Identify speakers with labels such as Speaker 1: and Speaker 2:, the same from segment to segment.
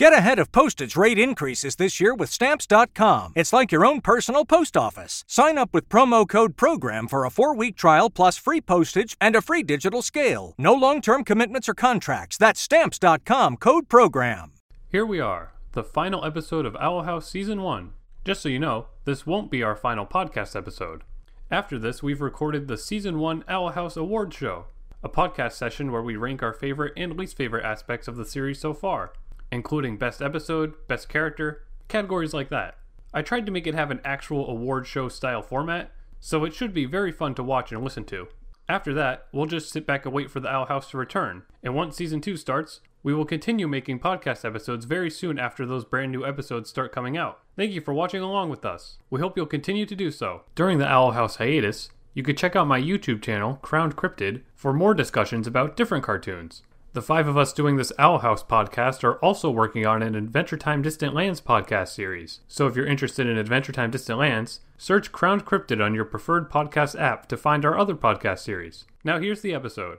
Speaker 1: Get ahead of postage rate increases this year with Stamps.com. It's like your own personal post office. Sign up with promo code PROGRAM for a four week trial plus free postage and a free digital scale. No long term commitments or contracts. That's Stamps.com code PROGRAM.
Speaker 2: Here we are, the final episode of Owl House Season 1. Just so you know, this won't be our final podcast episode. After this, we've recorded the Season 1 Owl House Award Show, a podcast session where we rank our favorite and least favorite aspects of the series so far including best episode, best character, categories like that. I tried to make it have an actual award show style format, so it should be very fun to watch and listen to. After that, we'll just sit back and wait for the Owl House to return, and once season 2 starts, we will continue making podcast episodes very soon after those brand new episodes start coming out. Thank you for watching along with us. We hope you'll continue to do so. During the Owl House hiatus, you could check out my YouTube channel, Crowned Cryptid, for more discussions about different cartoons. The five of us doing this Owl House podcast are also working on an Adventure Time Distant Lands podcast series. So if you're interested in Adventure Time Distant Lands, search Crowned Cryptid on your preferred podcast app to find our other podcast series. Now here's the episode.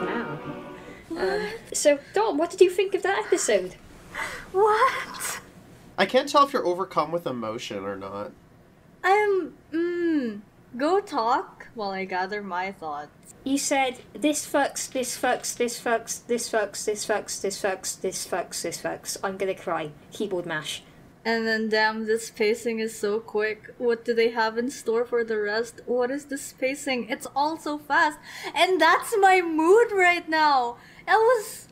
Speaker 3: Wow. Um, so, Dom, what did you think of that episode?
Speaker 4: What?
Speaker 5: I can't tell if you're overcome with emotion or not.
Speaker 4: I'm. Mmm. Go talk while I gather my thoughts.
Speaker 3: You said this fucks, this fucks, this fucks, this fucks, this fucks, this fucks, this fucks, this fucks. I'm gonna cry. Keyboard mash.
Speaker 4: And then, damn, this pacing is so quick. What do they have in store for the rest? What is this pacing? It's all so fast. And that's my mood right now. It was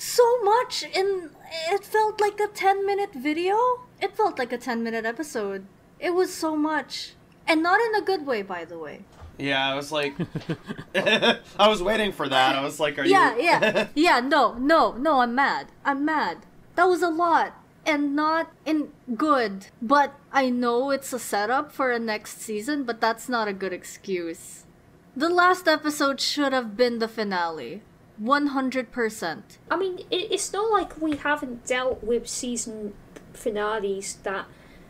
Speaker 4: so much in. It felt like a 10 minute video. It felt like a 10 minute episode. It was so much. And not in a good way, by the way.
Speaker 5: Yeah, I was like, I was waiting for that. I was like, are you?
Speaker 4: yeah,
Speaker 5: you?
Speaker 4: yeah, yeah. No, no, no. I'm mad. I'm mad. That was a lot, and not in good. But I know it's a setup for a next season, but that's not a good excuse. The last episode should have been the finale. 100%.
Speaker 3: I mean, it's not like we haven't dealt with season finales that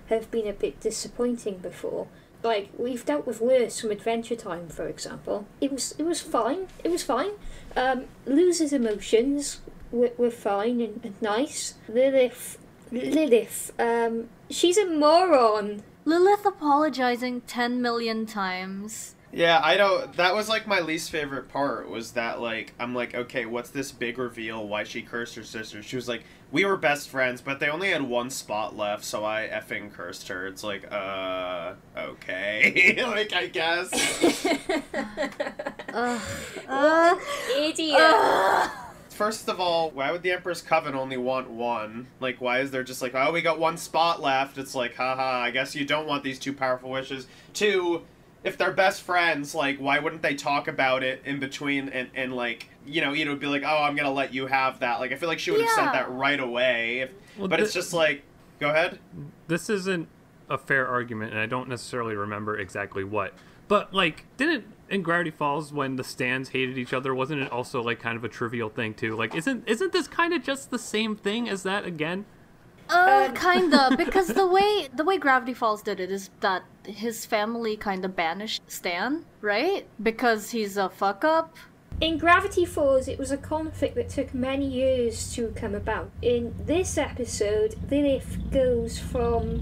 Speaker 3: have been a bit disappointing before. Like we've dealt with worse from Adventure Time, for example. It was it was fine. It was fine. Um, Luz's emotions were, were fine and, and nice. Lilith, Lilith, um, she's a moron.
Speaker 4: Lilith apologizing 10 million times.
Speaker 5: Yeah, I don't. That was like my least favorite part. Was that like I'm like, okay, what's this big reveal? Why she cursed her sister? She was like, we were best friends, but they only had one spot left, so I effing cursed her. It's like, uh, okay, like I guess.
Speaker 4: Ugh. Uh,
Speaker 3: Idiot.
Speaker 5: First of all, why would the Emperor's Coven only want one? Like, why is there just like, oh, we got one spot left? It's like, haha, I guess you don't want these two powerful wishes. Two, if they're best friends, like, why wouldn't they talk about it in between and, and like, you know, Eda would be like, oh, I'm gonna let you have that. Like, I feel like she would have
Speaker 4: Yeah.
Speaker 5: said that right away. If,
Speaker 2: Well,
Speaker 5: but
Speaker 2: thi-
Speaker 5: it's just like, go ahead.
Speaker 2: This isn't a fair argument, and I don't necessarily remember exactly what. But, like, didn't in Gravity Falls when the Stans hated each other, wasn't it also like kind of a trivial thing too? Like, isn't isn't this kind of just the same thing as that again?
Speaker 4: Uh, kinda, because the way the way Gravity Falls did it is that his family kind of banished Stan, right? Because he's a fuck up.
Speaker 3: In Gravity Falls, it was a conflict that took many years to come about. In this episode, Lilith goes from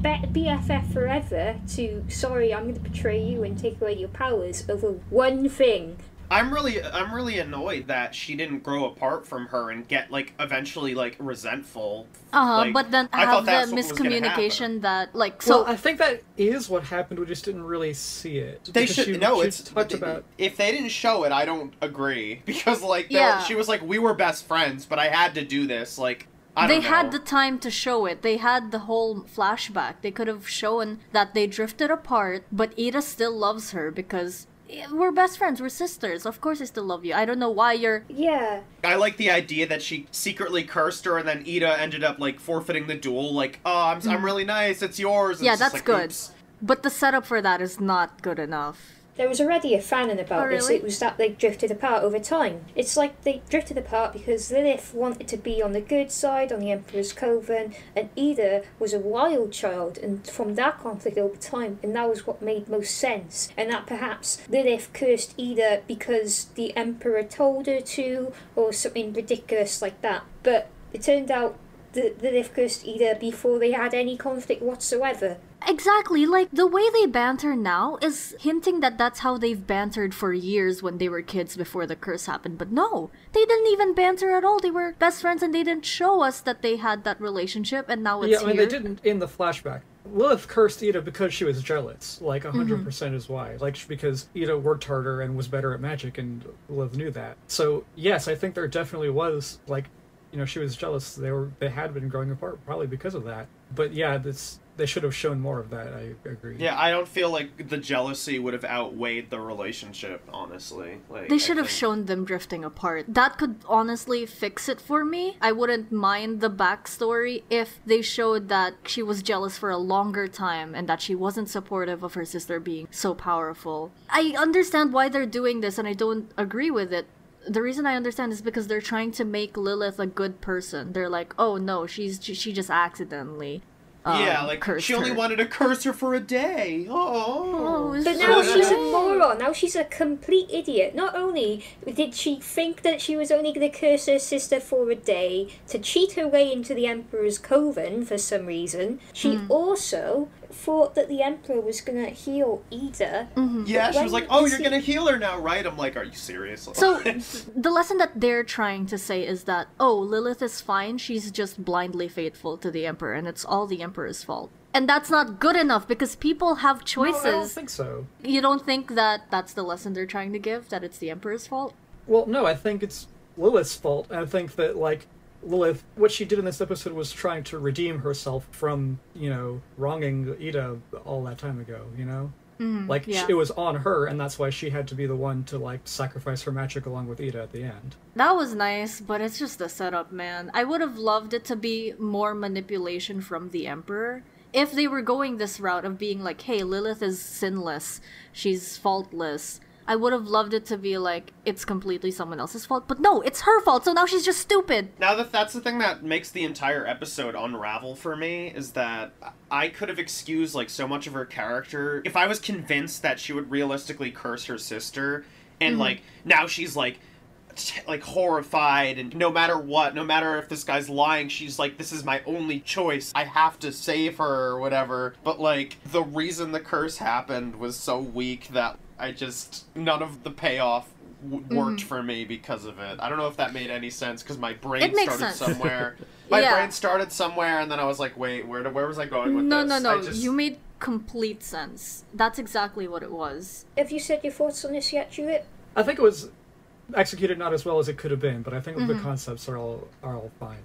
Speaker 3: be- BFF forever to sorry, I'm going to betray you and take away your powers over one thing.
Speaker 5: I'm really, I'm really annoyed that she didn't grow apart from her and get like eventually like resentful.
Speaker 4: Uh huh.
Speaker 5: Like,
Speaker 4: but then
Speaker 5: I thought
Speaker 4: have the
Speaker 5: that's what was gonna
Speaker 4: miscommunication that like so.
Speaker 6: well, I think that is what happened. We just didn't really see it.
Speaker 5: They should
Speaker 6: she-
Speaker 5: no.
Speaker 6: she
Speaker 5: It's
Speaker 6: talked about.
Speaker 5: if they didn't show it, I don't agree because like
Speaker 4: Yeah.
Speaker 5: she was like we were best friends, but I had to do this. Like I
Speaker 4: they
Speaker 5: don't know.
Speaker 4: had the time to show it. They had the whole flashback. They could have shown that they drifted apart, but Eda still loves her because we're best friends. We're sisters. Of course, I still love you. I don't know why you're.
Speaker 3: Yeah.
Speaker 5: I like the idea that she secretly cursed her, and then Eda ended up like forfeiting the duel. Like, oh, I'm, I'm really nice. It's yours. And
Speaker 4: Mm. Yeah,
Speaker 5: it's
Speaker 4: that's
Speaker 5: like,
Speaker 4: good.
Speaker 5: oops.
Speaker 4: But the setup for that is not good enough.
Speaker 3: There was already a fanon about
Speaker 4: Oh,
Speaker 3: this. It was that they drifted apart over time. It's like they drifted apart because Lilith wanted to be on the good side, on the Emperor's Coven, and Eda was a wild child, and from that conflict over time, and that was what made most sense. And that perhaps Lilith cursed Eda because the Emperor told her to, or something ridiculous like that. But it turned out that Lilith cursed Eda before they had any conflict whatsoever.
Speaker 4: Exactly, like the way they banter now is hinting that that's how they've bantered for years when they were kids before the curse happened. But no, they didn't even banter at all. They were best friends and they didn't show us that they had that relationship and now it's
Speaker 6: yeah, I mean,
Speaker 4: here.
Speaker 6: they didn't in the flashback. Lilith cursed Eda because she was jealous. Like, 100
Speaker 4: Mm-hmm.
Speaker 6: percent is why. Like, because Eda worked harder and was better at magic, and Lilith knew that. So, yes, I think there definitely was, like, you know, she was jealous. They were, they had been growing apart probably because of that. But yeah, this, they should have shown more of that, I agree.
Speaker 5: Yeah, I don't feel like the jealousy would have outweighed the relationship, honestly. Like
Speaker 4: They
Speaker 5: I
Speaker 4: should have
Speaker 5: think-
Speaker 4: shown them drifting apart. That could honestly fix it for me. I wouldn't mind the backstory if they showed that she was jealous for a longer time and that she wasn't supportive of her sister being so powerful. I understand why they're doing this and I don't agree with it. The reason I understand is because they're trying to make Lilith a good person. They're like, oh no, she's she, she just accidentally. Um,
Speaker 5: yeah, like
Speaker 4: cursed
Speaker 5: she only
Speaker 4: her.
Speaker 5: wanted to curse her for a day. Oh.
Speaker 4: Oh,
Speaker 3: But
Speaker 4: so
Speaker 3: now she's a moron. Now she's a complete idiot. Not only did she think that she was only going to curse her sister for a day to cheat her way into the Emperor's coven for some reason, she
Speaker 4: Hmm.
Speaker 3: also thought that the Emperor was going to heal Eda.
Speaker 4: Mm-hmm.
Speaker 5: Yeah, she was like, "Oh, you're
Speaker 3: he-
Speaker 5: gonna heal her now, right?" I'm like, "Are you serious?"
Speaker 4: So the lesson that they're trying to say is that oh, Lilith is fine. She's just blindly faithful to the emperor, and it's all the emperor's fault. And that's not good enough because people have choices.
Speaker 6: No,
Speaker 4: choices.
Speaker 6: I don't think so.
Speaker 4: You don't think that that's the lesson they're trying to give? That it's the emperor's fault?
Speaker 6: Well, no, I think it's Lilith's fault. I think that like Lilith, what she did in this episode was trying to redeem herself from you know wronging Eda all that time ago. You know, mm-hmm, like sh-
Speaker 4: yeah.
Speaker 6: it was on her, and that's why she had to be the one to like sacrifice her magic along with Eda at the end.
Speaker 4: That was nice, but it's just a setup, man. I would have loved it to be more manipulation from the Emperor. If they were going this route of being like, hey, Lilith is sinless, she's faultless, I would have loved it to be like, it's completely someone else's fault. But no, it's her fault, so now she's just stupid.
Speaker 5: Now that that's the thing that makes the entire episode unravel for me is that I could have excused like so much of her character if I was convinced that she would realistically curse her sister and mm-hmm. like now she's like t- like horrified and no matter what no matter if this guy's lying she's like this is my only choice i have to save her or whatever but like the reason the curse happened was so weak that i just none of the payoff w- worked mm-hmm. for me because of it i don't know if that made any sense because my brain
Speaker 4: It
Speaker 5: started
Speaker 4: sense.
Speaker 5: somewhere my
Speaker 4: Yeah.
Speaker 5: brain started somewhere and then i was like wait where, where was i going with
Speaker 4: No,
Speaker 5: this
Speaker 4: no,
Speaker 5: no,
Speaker 4: no.
Speaker 5: just-
Speaker 4: You made complete sense. That's exactly what it was.
Speaker 3: Have you said your thoughts on this yet, Jewett?
Speaker 6: I think it was executed not as well as it could have been, but I think the mm-hmm. concepts are all are all fine.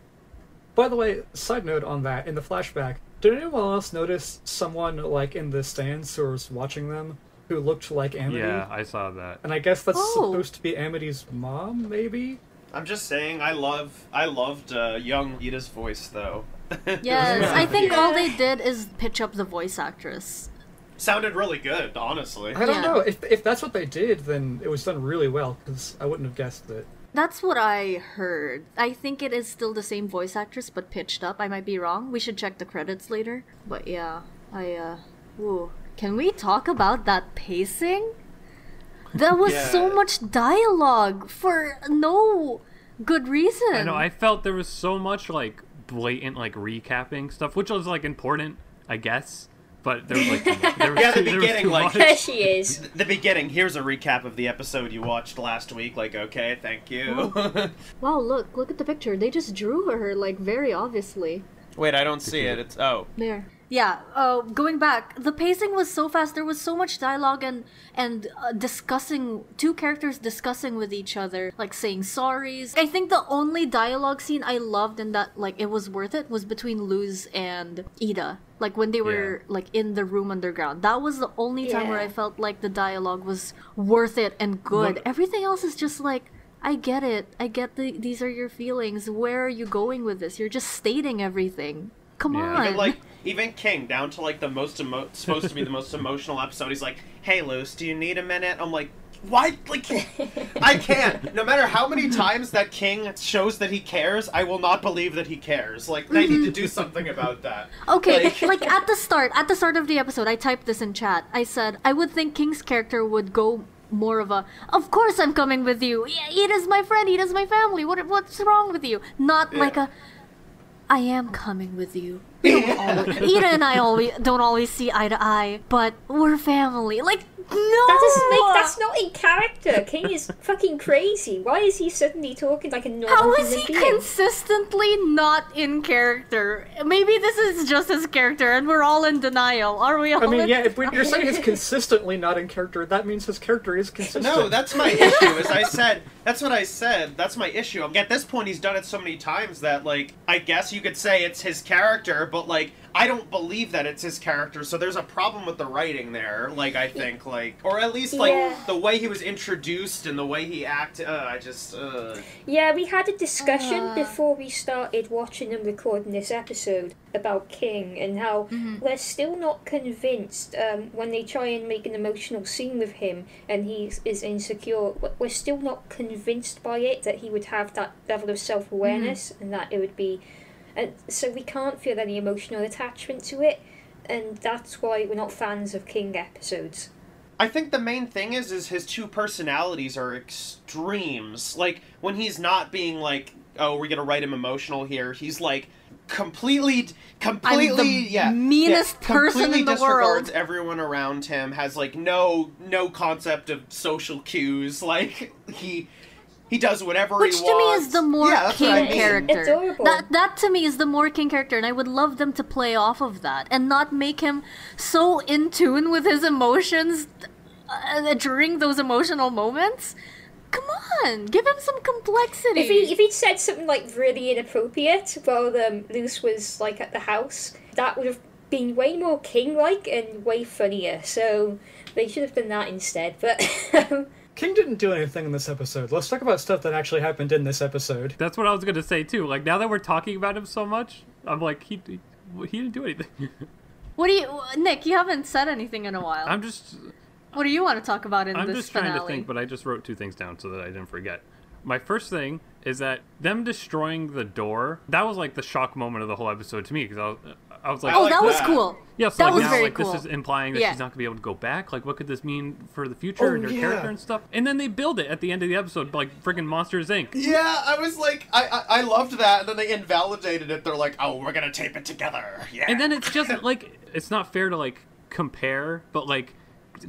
Speaker 6: By the way, side note on that, in the flashback, did anyone else notice someone like in the stands who was watching them who looked like Amity?
Speaker 2: Yeah, I saw that.
Speaker 6: And I guess that's
Speaker 4: Oh.
Speaker 6: supposed to be Amity's mom, maybe?
Speaker 5: i'm just saying i love i loved uh, young Eda's voice though
Speaker 4: Yes, I think all they did is pitch up the voice actress.
Speaker 5: sounded really good honestly
Speaker 6: I don't
Speaker 4: Yeah.
Speaker 6: know. If, if that's what they did, then it was done really well, because I wouldn't have guessed it.
Speaker 4: That's what I heard. I think it is still the same voice actress but pitched up. I might be wrong. We should check the credits later. But yeah, I uh ooh. Can we talk about that pacing? There was so much dialogue for no good reason.
Speaker 2: I know. I felt there was so much like blatant like recapping stuff, which was like important, I guess. But there was like. There was
Speaker 5: Yeah, the
Speaker 2: too, there was
Speaker 5: beginning,
Speaker 2: too
Speaker 5: like-
Speaker 2: much.
Speaker 3: There she is.
Speaker 5: the beginning here's a recap of the episode you watched last week like okay thank you
Speaker 4: Wow, look, look at the picture. They just drew her like very obviously.
Speaker 5: wait i don't see it it's oh
Speaker 4: There. Yeah, uh, going back, the pacing was so fast. There was so much dialogue and and uh, discussing two characters discussing with each other, like saying sorries. I think the only dialogue scene I loved and that like it was worth it was between Luz and Eda. Like when they were like in the room underground. That was the only time where I felt like the dialogue was worth it and good.
Speaker 6: Look-
Speaker 4: Everything else is just like I get it. I get the these are your feelings. Where are you going with this? You're just stating everything. Come
Speaker 2: Yeah.
Speaker 4: on.
Speaker 5: Even like even King, down to like the most emo- supposed to be the most emotional episode, he's like, "Hey, Luz, do you need a minute?" I'm like, why? Like, I can't. No matter how many times that king shows that he cares, I will not believe that he cares. Like, they need to do mm-hmm. something about that.
Speaker 4: Okay,
Speaker 5: Like-
Speaker 4: like at the start, at the start of the episode, I typed this in chat. I said I would think King's character would go more of a, "Of course I'm coming with you. Yeah, Eda's my friend. Eda's my family. What what's wrong with you?" Not like a, "I am coming with you." Always, Eda and I always don't always see eye to eye, but we're family. Like no,
Speaker 3: That doesn't make. That's not in character. King is fucking crazy. Why is he suddenly talking like a normal person?
Speaker 4: How is he
Speaker 3: being?
Speaker 4: consistently not in character? Maybe this is just his character, and we're all in denial. Are we all?
Speaker 6: I mean,
Speaker 4: in
Speaker 6: yeah, if when you're saying he's consistently not in character, that means his character is consistent.
Speaker 5: No, that's my issue. As I said, that's what I said. That's my issue. At this point, he's done it so many times that, like, I guess you could say it's his character, but like, I don't believe that it's his character. So there's a problem with the writing there. Like, I think, like, or at least like
Speaker 3: Yeah.
Speaker 5: the way he was introduced and the way he acted. Uh, I just. Uh,
Speaker 3: Yeah, we had a discussion
Speaker 4: Uh.
Speaker 3: before we started watching and recording this episode about King and how we're still not convinced um, when they try and make an emotional scene with him and he is insecure. we- We're still not convinced by it that he would have that level of self awareness and that it would be. And so we can't feel any emotional attachment to it, and that's why we're not fans of King episodes.
Speaker 5: I think the main thing is is his two personalities are extremes. Like when he's not being like, "Oh, we're gonna write him emotional here," he's like completely, completely, yeah,
Speaker 4: meanest
Speaker 5: yeah,
Speaker 4: person
Speaker 5: completely
Speaker 4: in the
Speaker 5: disregards
Speaker 4: world.
Speaker 5: everyone around him. Has like no no concept of social cues. Like he he does whatever
Speaker 4: Which
Speaker 5: he
Speaker 4: to me
Speaker 5: wants.
Speaker 4: is the more
Speaker 5: yeah, that's what I
Speaker 4: king
Speaker 5: mean.
Speaker 4: character.
Speaker 3: Adorable.
Speaker 4: That that to me is the more king character, and I would love them to play off of that and not make him so in tune with his emotions uh, during those emotional moments. Come on, give him some complexity.
Speaker 3: If he if he'd said something like really inappropriate while um, Luz was like at the house, that would have been way more king like and way funnier. So they should have done that instead. But um,
Speaker 6: King didn't do anything in this episode. Let's talk about stuff that actually happened in this episode.
Speaker 2: That's what I was gonna say too. Like now that we're talking about him so much, I'm like he he, he didn't do anything.
Speaker 4: what do you, Nick? You haven't said anything in a while.
Speaker 2: I'm just
Speaker 4: what do you want to talk about in this episode?
Speaker 2: I'm
Speaker 4: this
Speaker 2: just
Speaker 4: finale?
Speaker 2: trying to think, but I just wrote two things down so that I didn't forget. My first thing is that them destroying the door. That was like the shock moment of the whole episode to me because I was, like,
Speaker 4: oh,
Speaker 5: like
Speaker 4: that was cool.
Speaker 2: yeah, so
Speaker 4: that
Speaker 2: like
Speaker 4: was
Speaker 2: now
Speaker 4: very
Speaker 2: like
Speaker 4: cool.
Speaker 2: this is implying that
Speaker 4: Yeah.
Speaker 2: she's not gonna be able to go back. Like, what could this mean for the future
Speaker 6: Oh,
Speaker 2: and her
Speaker 6: yeah.
Speaker 2: character and stuff? And then they build it at the end of the episode, like freaking Monsters Inc.
Speaker 5: Yeah, I was like, I, I I loved that, and then they invalidated it. They're like, oh, we're gonna tape it together. Yeah.
Speaker 2: And then it's just like it's not fair to like compare, but like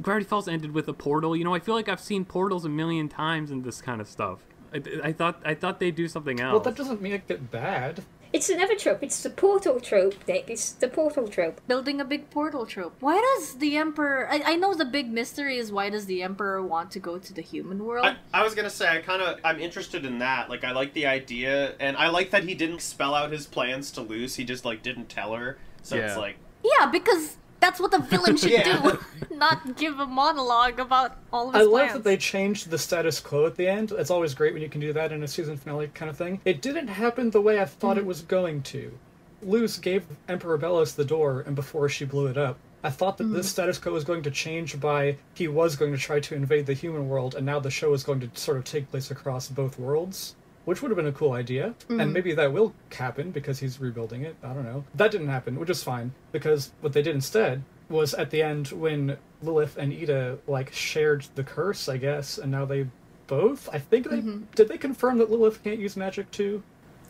Speaker 2: Gravity Falls ended with a portal. You know, I feel like I've seen portals a million times in this kind of stuff. I, I thought I thought they'd do something else.
Speaker 6: Well, that doesn't make it bad.
Speaker 3: It's another trope. It's the portal trope, Nick. It's the portal trope.
Speaker 4: building a big portal trope. Why does the emperor? I, I know the big mystery is why does the emperor want to go to the human world?
Speaker 5: I, I was gonna say I kind of I'm interested in that. Like I like the idea, and I like that he didn't spell out his plans to Luz. He just like didn't tell her. So it's like
Speaker 4: yeah, because that's what the villain should
Speaker 5: Yeah.
Speaker 4: do, not give a monologue about all of his
Speaker 6: I love that they changed the status quo at the end. It's always great when you can do that in a season finale kind of thing. It didn't happen the way I thought it mm. was going to. Luz gave Emperor Belos the door, and before she blew it up, I thought that this mm. status quo was going to change by he was going to try to invade the human world, and now the show is going to sort of take place across both worlds. Which would have been a cool idea, and maybe that will happen because he's rebuilding it. I don't know. That didn't happen, which is fine because what they did instead was at the end when Lilith and Eda like shared the curse, I guess, and now they both. I think they did. They confirm that Lilith can't use magic too.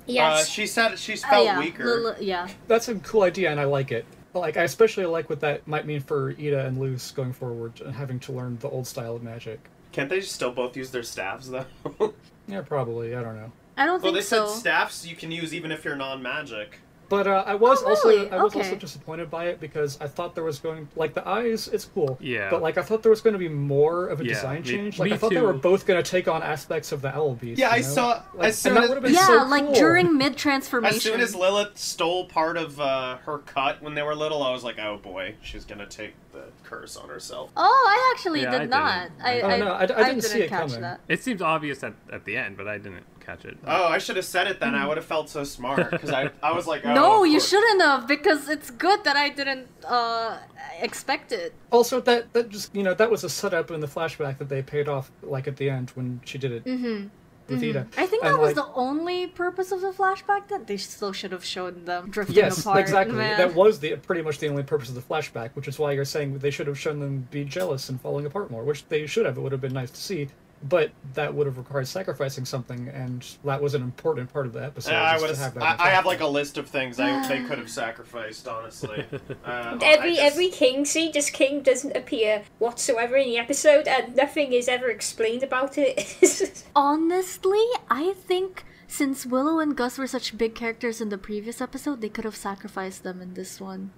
Speaker 5: uh, she said she
Speaker 4: Oh,
Speaker 5: felt
Speaker 4: yeah,
Speaker 5: weaker.
Speaker 4: Lil- yeah.
Speaker 6: That's a cool idea, and I like it. Like I especially like what that might mean for Eda and Luz going forward, and having to learn the old style of magic.
Speaker 5: Can't they still both use their staffs though?
Speaker 6: Yeah, probably. I don't know.
Speaker 4: I don't
Speaker 5: well,
Speaker 4: think
Speaker 5: they said staffs you can use even if you're non-magic.
Speaker 6: But uh, I was
Speaker 4: Oh,
Speaker 6: also? I was
Speaker 4: Okay.
Speaker 6: also disappointed by it because I thought there was going like the eyes. It's cool.
Speaker 2: Yeah.
Speaker 6: But like I thought there was going to be more of a
Speaker 2: Yeah,
Speaker 6: design
Speaker 2: me-
Speaker 6: change. Like
Speaker 2: me
Speaker 6: I thought they were both going to take on aspects of the owl beast.
Speaker 5: Yeah,
Speaker 6: you
Speaker 5: I
Speaker 6: know?
Speaker 5: saw-
Speaker 6: Like,
Speaker 5: as soon
Speaker 6: and that
Speaker 5: as-
Speaker 6: would have been
Speaker 4: yeah,
Speaker 6: so
Speaker 4: like during mid transformation.
Speaker 5: As soon as Lilith stole part of uh, her cut when they were little, I was like, oh boy, she's gonna take the curse on herself.
Speaker 4: Oh, I actually
Speaker 2: Yeah,
Speaker 4: did
Speaker 2: I didn't.
Speaker 4: I,
Speaker 6: Oh,
Speaker 4: I,
Speaker 6: no, I- I didn't see it
Speaker 4: catch
Speaker 6: coming.
Speaker 4: that.
Speaker 2: It seems obvious at, at the end, but I didn't catch it.
Speaker 5: Oh, I should have said it then. I would have felt so smart because I, I was like, oh,
Speaker 4: no, you shouldn't have because it's good that I didn't uh expect it.
Speaker 6: Also, that that just you know that was a setup in the flashback that they paid off like at the end when she did it
Speaker 4: Mm-hmm.
Speaker 6: With Eda. Mm-hmm.
Speaker 4: I think
Speaker 6: And,
Speaker 4: that was
Speaker 6: like,
Speaker 4: the only purpose of the flashback. That they still should have shown them drifting
Speaker 6: Yes,
Speaker 4: apart.
Speaker 6: exactly.
Speaker 4: Man.
Speaker 6: That was the pretty much the only purpose of the flashback, which is why you're saying they should have shown them be jealous and falling apart more, which they should have. It would have been nice to see, but that would have required sacrificing something, and that was an important part of the episode.
Speaker 5: Yeah, I
Speaker 6: just
Speaker 5: would have.
Speaker 6: have that
Speaker 5: I, I have like a list of things I, they could have sacrificed. Honestly, uh,
Speaker 3: Every
Speaker 5: just-
Speaker 3: every king, see, just king doesn't appear whatsoever in the episode, and nothing is ever explained about it.
Speaker 4: Honestly, I think since Willow and Gus were such big characters in the previous episode, they could have sacrificed them in this one.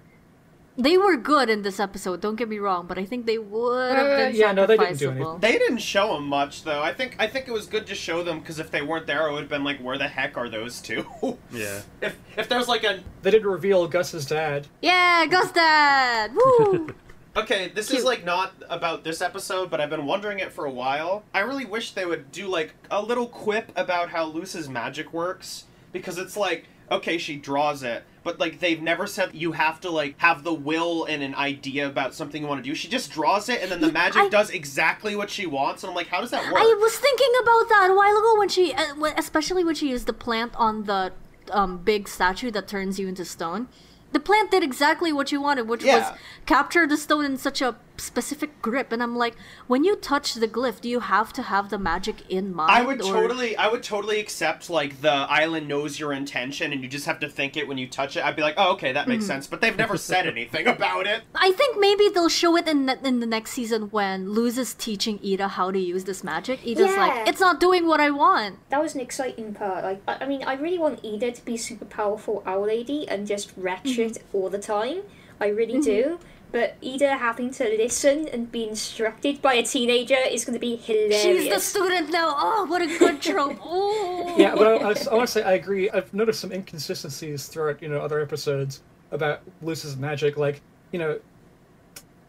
Speaker 4: They were good in this episode, don't get me wrong, but I think they would have
Speaker 6: Uh,
Speaker 4: been
Speaker 6: yeah, no, they didn't do
Speaker 4: sacrificable.
Speaker 5: They didn't show them much though. I think I think it was good to show them because if they weren't there, it would have been like, where the heck are those two?
Speaker 2: Yeah.
Speaker 5: If if there's like a
Speaker 6: They didn't reveal Gus's dad.
Speaker 4: Yeah, Gus Dad! Woo!
Speaker 5: Okay, this
Speaker 4: Cute.
Speaker 5: is like not about this episode, but I've been wondering it for a while. I really wish they would do like a little quip about how Luz's magic works because it's like okay, she draws it, but like they've never said you have to like have the will and an idea about something you want to do. She just draws it and then the magic
Speaker 4: I-
Speaker 5: does exactly what she wants, and I'm like, how does that work?
Speaker 4: I was thinking about that a while ago when she, uh, especially when she used the plant on the um, big statue that turns you into stone. The plant did exactly what you wanted, which
Speaker 5: Yeah.
Speaker 4: was capture the stone in such a specific grip. And I'm like, when you touch the glyph, do you have to have the magic in mind?
Speaker 5: I would
Speaker 4: or-
Speaker 5: totally, I would totally accept like the island knows your intention and you just have to think it when you touch it. I'd be like, oh, okay, that
Speaker 4: Mm-hmm.
Speaker 5: makes sense. But they've never said anything about it.
Speaker 4: I think maybe they'll show it in the, in the next season when Luz is teaching Eda how to use this magic. Eda's
Speaker 3: Yeah.
Speaker 4: like, it's not doing what I want.
Speaker 3: that was an exciting part. Like, I, I mean, I really want Eda to be super powerful owl lady and just wretched
Speaker 4: Mm-hmm.
Speaker 3: all the time. I really do. But Eda having to listen and be instructed by a teenager is going to be hilarious.
Speaker 4: She's the student now. Oh, what a good trope. Oh.
Speaker 6: Yeah, but I, I, I want to say I agree. I've noticed some inconsistencies throughout, you know, other episodes about Luz's magic. Like, you know,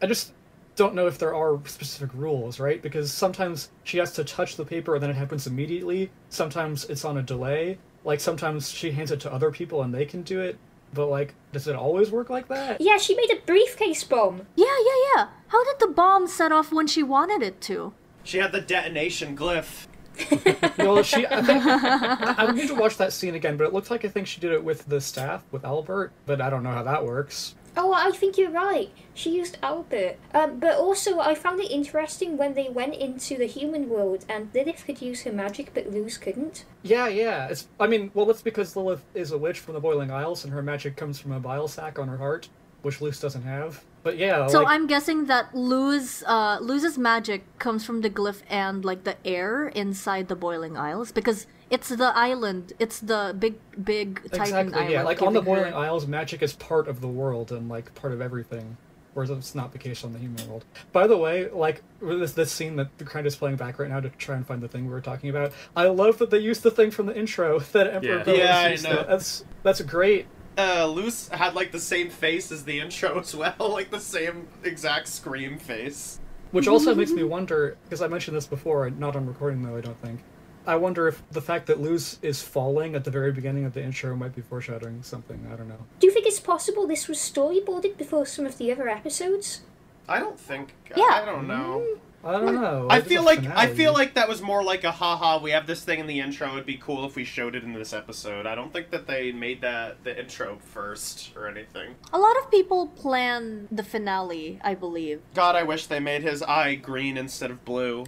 Speaker 6: I just don't know if there are specific rules, right? Because sometimes she has to touch the paper and then it happens immediately. Sometimes it's on a delay. Like sometimes she hands it to other people and they can do it. But like, does it always work like that?
Speaker 3: Yeah, she made a briefcase bomb.
Speaker 4: Yeah, yeah, yeah. How did the bomb set off when she wanted it to?
Speaker 5: She had the detonation glyph.
Speaker 6: well, she. I think I, I need to watch that scene again, but it looks like I think she did it with the staff with Owlbert, but I don't know how that works.
Speaker 3: Oh, I think you're right. She used Owlbert. Um, but also, I found it interesting when they went into the human world and Lilith could use her magic, but Luz couldn't.
Speaker 6: Yeah, yeah. It's. I mean, well, it's because Lilith is a witch from the Boiling Isles, and her magic comes from a bile sac on her heart, which Luz doesn't have. But yeah,
Speaker 4: So
Speaker 6: like,
Speaker 4: I'm guessing that Luz, uh, Luz's magic comes from the glyph and like the air inside the Boiling Isles because it's the island. It's the big, big Titan
Speaker 6: exactly.
Speaker 4: island.
Speaker 6: Yeah, like on the
Speaker 4: giving her-
Speaker 6: Boiling Isles, magic is part of the world and like part of everything. Whereas it's not the case on the human world. By the way, like this this scene that the kind is playing back right now to try and find the thing we were talking about. I love that they used the thing from the intro that Emperor
Speaker 2: Yeah.
Speaker 6: Belos
Speaker 5: Yeah, I
Speaker 6: used
Speaker 5: know.
Speaker 6: to. That's that's great.
Speaker 5: Uh, Luz had like the same face as the intro as well, like the same exact scream face.
Speaker 6: Which also makes me wonder, because I mentioned this before, not on recording though, I don't think. I wonder if the fact that Luz is falling at the very beginning of the intro might be foreshadowing something. I don't know.
Speaker 3: Do you think it's possible this was storyboarded before some of the other episodes?
Speaker 5: I don't think.
Speaker 4: Yeah.
Speaker 5: I don't know. Mm.
Speaker 6: I don't know.
Speaker 5: I
Speaker 6: It is
Speaker 5: feel
Speaker 6: a
Speaker 5: like I feel like that was more like a haha. We have this thing in the intro. It'd be cool if we showed it in this episode. I don't think that they made that the intro first or anything.
Speaker 4: A lot of people plan the finale, I believe.
Speaker 5: God, I wish they made his eye green instead of blue.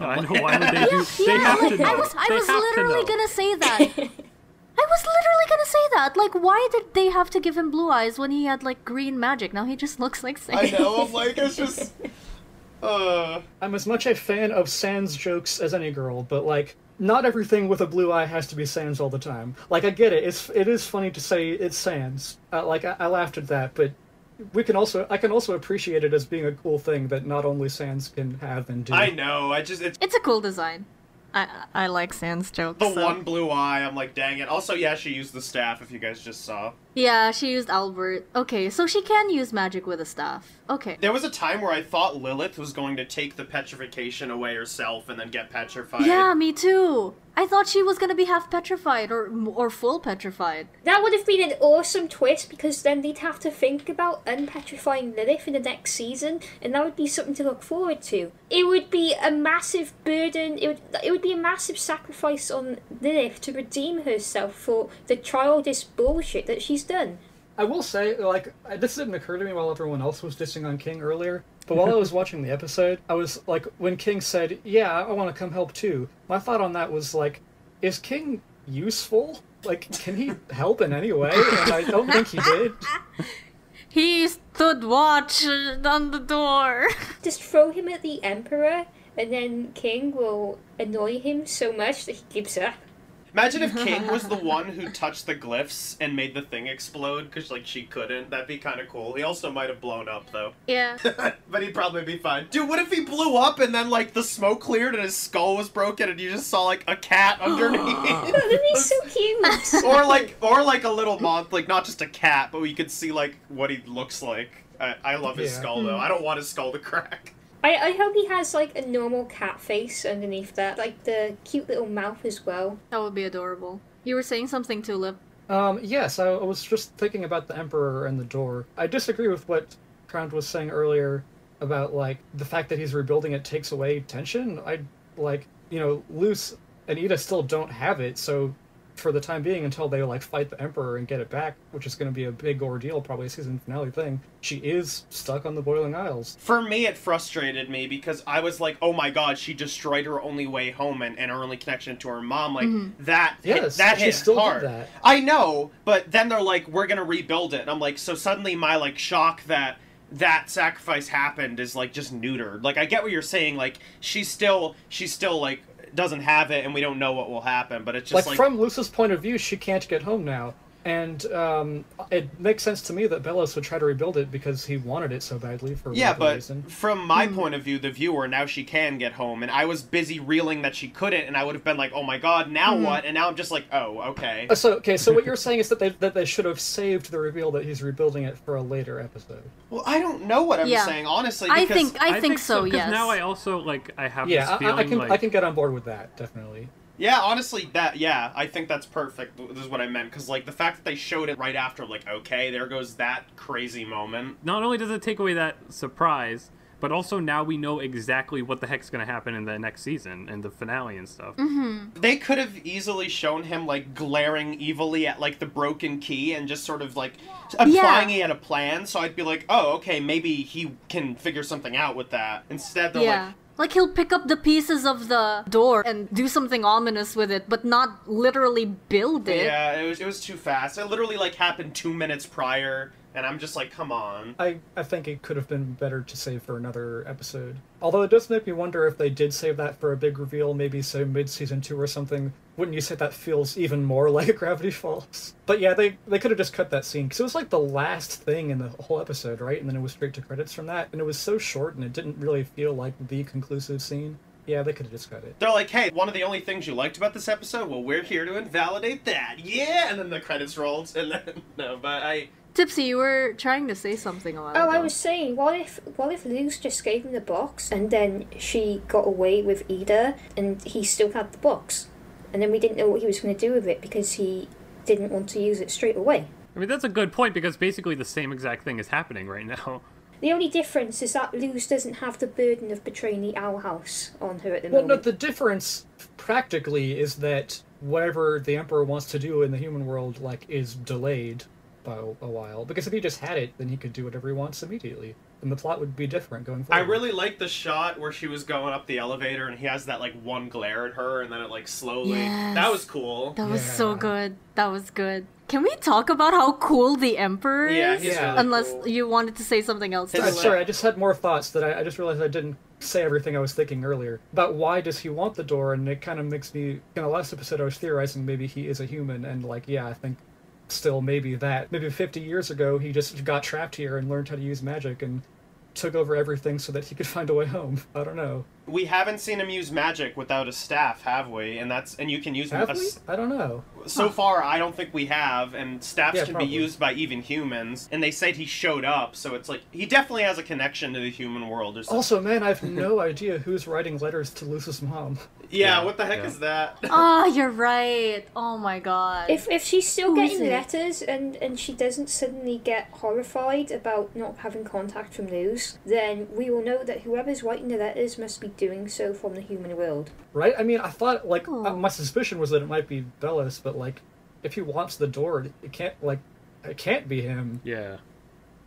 Speaker 2: I know why would they do. They
Speaker 4: yeah,
Speaker 2: have to know.
Speaker 4: I was, I
Speaker 2: they
Speaker 4: was literally
Speaker 2: to
Speaker 4: gonna say that. I was literally gonna say that. Like, why did they have to give him blue eyes when he had like green magic? Now he just looks like
Speaker 5: I know. I'm like it's just. Uh,
Speaker 6: I'm as much a fan of Sans jokes as any girl, but like, not everything with a blue eye has to be Sans all the time. Like, I get it. It's it is funny to say it's Sans. Uh, like, I, I laughed at that, but we can also I can also appreciate it as being a cool thing that not only Sans can have and do.
Speaker 5: I know. I just it's
Speaker 4: It's a cool design. I I like Sans jokes.
Speaker 5: the
Speaker 4: so-
Speaker 5: one blue eye. I'm like, dang it. Also, yeah, she used the staff. If you guys just saw.
Speaker 4: Yeah, she used Owlbert. Okay, so she can use magic with a staff. Okay.
Speaker 5: There was a time where I thought Lilith was going to take the petrification away herself and then get petrified.
Speaker 4: Yeah, me too. I thought she was gonna be half petrified or or full petrified.
Speaker 3: That would have been an awesome twist because then they'd have to think about unpetrifying Lilith in the next season, and that would be something to look forward to. It would be a massive burden. It would it would be a massive sacrifice on Lilith to redeem herself for the childish bullshit that she's done.
Speaker 6: I will say, like, this didn't occur to me while everyone else was dissing on King earlier. But while I was watching the episode, I was like, when King said, "Yeah, I want to come help too," my thought on that was like, is King useful? Like, can he help in any way? And I don't think he did.
Speaker 4: He stood watch on the door.
Speaker 3: Just throw him at the Emperor, and then King will annoy him so much that he gives up.
Speaker 5: Imagine if King was the one who touched the glyphs and made the thing explode because like she couldn't. That'd be kind of cool. He also might have blown up though,
Speaker 4: Yeah.
Speaker 5: but he'd probably be fine. Dude, what if he blew up and then like the smoke cleared and his skull was broken and you just saw like a cat underneath?
Speaker 3: Oh, that'd be so cute.
Speaker 5: or like or like a little moth, like not just a cat, but we could see like what he looks like. I, I love his
Speaker 6: Yeah.
Speaker 5: skull though. Hmm. I don't want his skull to crack.
Speaker 3: I, I hope he has like a normal cat face underneath that, like the cute little mouth as well.
Speaker 4: That would be adorable. You were saying something, Tulip.
Speaker 6: Um, yes, I, I was just thinking about the Emperor and the door. I disagree with what Crown was saying earlier about like the fact that he's rebuilding it takes away tension. I like you know Luz and Eda still don't have it, so for the time being, until they like fight the Emperor and get it back, which is going to be a big ordeal, probably a season finale thing, she is stuck on the Boiling Isles.
Speaker 5: For me, it frustrated me because I was like, "Oh my god, she destroyed her only way home and, and her only connection to her mom." Like mm-hmm. that, hit,
Speaker 6: Yes,
Speaker 5: that
Speaker 6: she
Speaker 5: hit
Speaker 6: still did
Speaker 5: hard.
Speaker 6: that.
Speaker 5: I know, but then they're like, "We're gonna rebuild it," and I'm like, so suddenly my like shock that that sacrifice happened is like just neutered. Like I get what you're saying. Like she's still she's still like doesn't have it, and we don't know what will happen. But it's just
Speaker 6: like,
Speaker 5: like,
Speaker 6: from Luz's point of view, she can't get home now, and um, it makes sense to me that Belos would try to rebuild it because he wanted it so badly for
Speaker 5: Yeah, but
Speaker 6: reason.
Speaker 5: from my point of view, the viewer, now she can get home, and I was busy reeling that she couldn't, and I would have been like, "Oh my god, now
Speaker 6: Hmm.
Speaker 5: what?" And now I'm just like, "Oh, okay."
Speaker 6: Uh, So okay, so what you're saying is that they that they should have saved the reveal that he's rebuilding it for a later episode.
Speaker 5: Well, I don't know what I'm
Speaker 4: Yeah.
Speaker 5: saying honestly.
Speaker 4: I
Speaker 5: Because
Speaker 4: think I, think, so.
Speaker 2: 'cause
Speaker 4: Yes.
Speaker 2: now I also like I have
Speaker 6: Yeah,
Speaker 2: this
Speaker 6: I- I,
Speaker 2: feeling
Speaker 6: I can
Speaker 2: like
Speaker 6: I can get on board with that definitely.
Speaker 5: Yeah, honestly, that yeah, I think that's perfect. This is what I meant because like the fact that they showed it right after, like, okay, there goes that crazy moment.
Speaker 2: not only does it take away that surprise, but also now we know exactly what the heck's going to happen in the next season and the finale and stuff. Mm-hmm.
Speaker 5: They could have easily shown him like glaring evilly at like the broken key and just sort of like applying it at a plan. So I'd be like, oh, okay, maybe he can figure something out with that. Instead, they're
Speaker 4: yeah.
Speaker 5: like,
Speaker 4: Like he'll pick up the pieces of the door and do something ominous with it, but not literally build it.
Speaker 5: yeah, it was it was too fast. It literally like happened two minutes prior, and I'm just like, come on.
Speaker 6: I, I think it could have been better to save for another episode. Although it does make me wonder if they did save that for a big reveal, maybe say mid season two or something. Wouldn't you say that feels even more like Gravity Falls? But yeah, they they could have just cut that scene because it was like the last thing in the whole episode, right? And then it was straight to credits from that, and it was so short, and it didn't really feel like the conclusive scene. Yeah, they could have just cut it.
Speaker 5: They're like, hey, one of the only things you liked about this episode? Well, we're here to invalidate that. Yeah, and then the credits rolled, and then no, but I.
Speaker 4: Tipsy, you were trying to say something a while
Speaker 3: Oh,
Speaker 4: ago.
Speaker 3: I was saying, what if what if Luz just gave him the box and then she got away with Eda and he still had the box, and then we didn't know what he was going to do with it because he didn't want to use it straight away.
Speaker 2: I mean, that's a good point because basically the same exact thing is happening right now.
Speaker 3: The only difference is that Luz doesn't have the burden of betraying the Owl House on her at the moment.
Speaker 6: Well, no, the difference practically is that whatever the Emperor wants to do in the human world, like, is delayed by a, a while. Because if he just had it, then he could do whatever he wants immediately, and the plot would be different going forward.
Speaker 5: I really like the shot where she was going up the elevator and he has that like one glare at her and then it like slowly.
Speaker 4: Yes.
Speaker 5: That was cool.
Speaker 4: That was so good. That was good. Can we talk about how cool the Emperor is?
Speaker 5: Yeah, he's
Speaker 6: Yeah.
Speaker 5: really
Speaker 4: Unless
Speaker 5: cool.
Speaker 4: you wanted to say something else.
Speaker 5: His
Speaker 4: uh,
Speaker 6: sorry, I just had more thoughts that I, I just realized I didn't say everything I was thinking earlier about why does he want the door, and it kind of makes me. In the last episode, I was theorizing maybe he is a human, and like, yeah, I think still maybe that maybe 50 years ago he just got trapped here and learned how to use magic, and took over everything so that he could find a way home. I don't know.
Speaker 5: We haven't seen him use magic without a staff, have we? And that's and you can use
Speaker 6: Have
Speaker 5: a
Speaker 6: we?
Speaker 5: s-
Speaker 6: I don't know.
Speaker 5: So far, I don't think we have, and staffs
Speaker 6: Yeah,
Speaker 5: can
Speaker 6: probably.
Speaker 5: be used by even humans. And they said he showed up, so it's like he definitely has a connection to the human world. Or something.
Speaker 6: Also, man, I have no idea who's writing letters to Luz's mom.
Speaker 5: yeah,
Speaker 2: Yeah,
Speaker 5: what the heck
Speaker 2: yeah.
Speaker 5: is that?
Speaker 4: Ah, you're right. Oh my god.
Speaker 3: If if she's still
Speaker 4: Who is
Speaker 3: getting letters and and she doesn't suddenly get horrified about not having contact from Luz, then we will know that whoever's writing the letters must be doing so from the human world.
Speaker 6: Right? I mean, I thought, like,
Speaker 4: Aw.
Speaker 6: uh, my suspicion was that it might be Belos, but, like, if he wants the door, it- it can't, like, it can't be him.
Speaker 2: Yeah.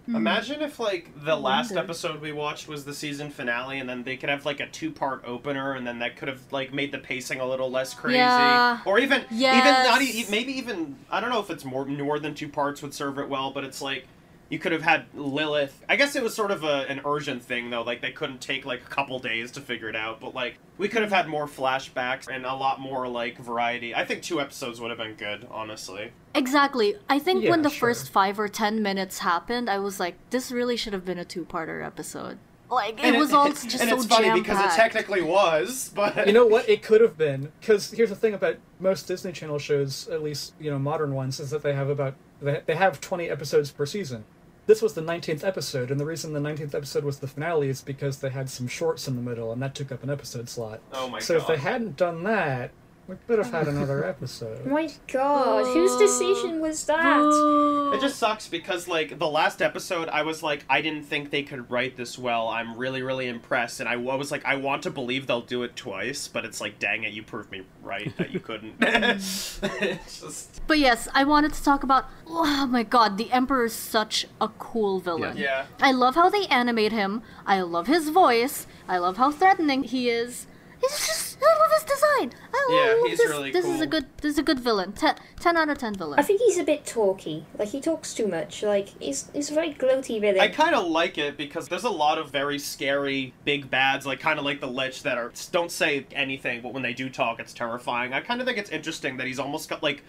Speaker 5: Imagine if like the last
Speaker 4: wonder.
Speaker 5: episode we watched was the season finale, and then they could have like a two-part opener, and then that could have like made the pacing a little less crazy,
Speaker 4: Yeah.
Speaker 5: or even even not e- maybe even I don't know if it's more more than two parts would serve it well, but it's like you could have had Lilith. I guess it was sort of a, an urgent thing though, like they couldn't take like a couple days to figure it out, but like we could have had more flashbacks and a lot more like variety. I think two episodes would have been good, honestly.
Speaker 4: Exactly. I think
Speaker 6: Yeah,
Speaker 4: when the
Speaker 6: sure.
Speaker 4: first five or ten minutes happened, I was like, this really should have been a two-parter episode. Like it
Speaker 5: And
Speaker 4: was all just
Speaker 5: and
Speaker 4: so
Speaker 5: it's funny because it technically was, but
Speaker 6: You know what? It could have been. Because here's the thing about most Disney Channel shows, at least, you know, modern ones, is that they have about, they, they have 20 episodes per season. This was the 19th episode, and the reason the 19th episode was the finale is because they had some shorts in the middle, and that took up an episode slot.
Speaker 5: Oh my
Speaker 6: so if they hadn't done that, we could have had another episode.
Speaker 3: My God, whose decision was that?
Speaker 5: It just sucks because like the last episode, I was like, I didn't think they could write this well. I'm really, really impressed, and I wa- was like, I want to believe they'll do it twice, but it's like, dang it, you proved me right that you couldn't. just
Speaker 4: But yes, I wanted to talk about. Oh my god, the Emperor is such a cool villain.
Speaker 5: Yeah.
Speaker 4: I love how they animate him. I love his voice. I love how threatening he is. He's just. I love his design. I
Speaker 5: Yeah,
Speaker 4: love
Speaker 5: he's
Speaker 4: this.
Speaker 5: really
Speaker 4: this is a good. This is a good villain. Ten, 10 out of ten villain.
Speaker 3: I think he's a bit talky. Like he talks too much. Like he's he's a very gloaty villain.
Speaker 5: I kind of like it because there's a lot of very scary big bads, like kind of like the Lich that are don't say anything, but when they do talk, it's terrifying. I kind of think it's interesting that he's almost got like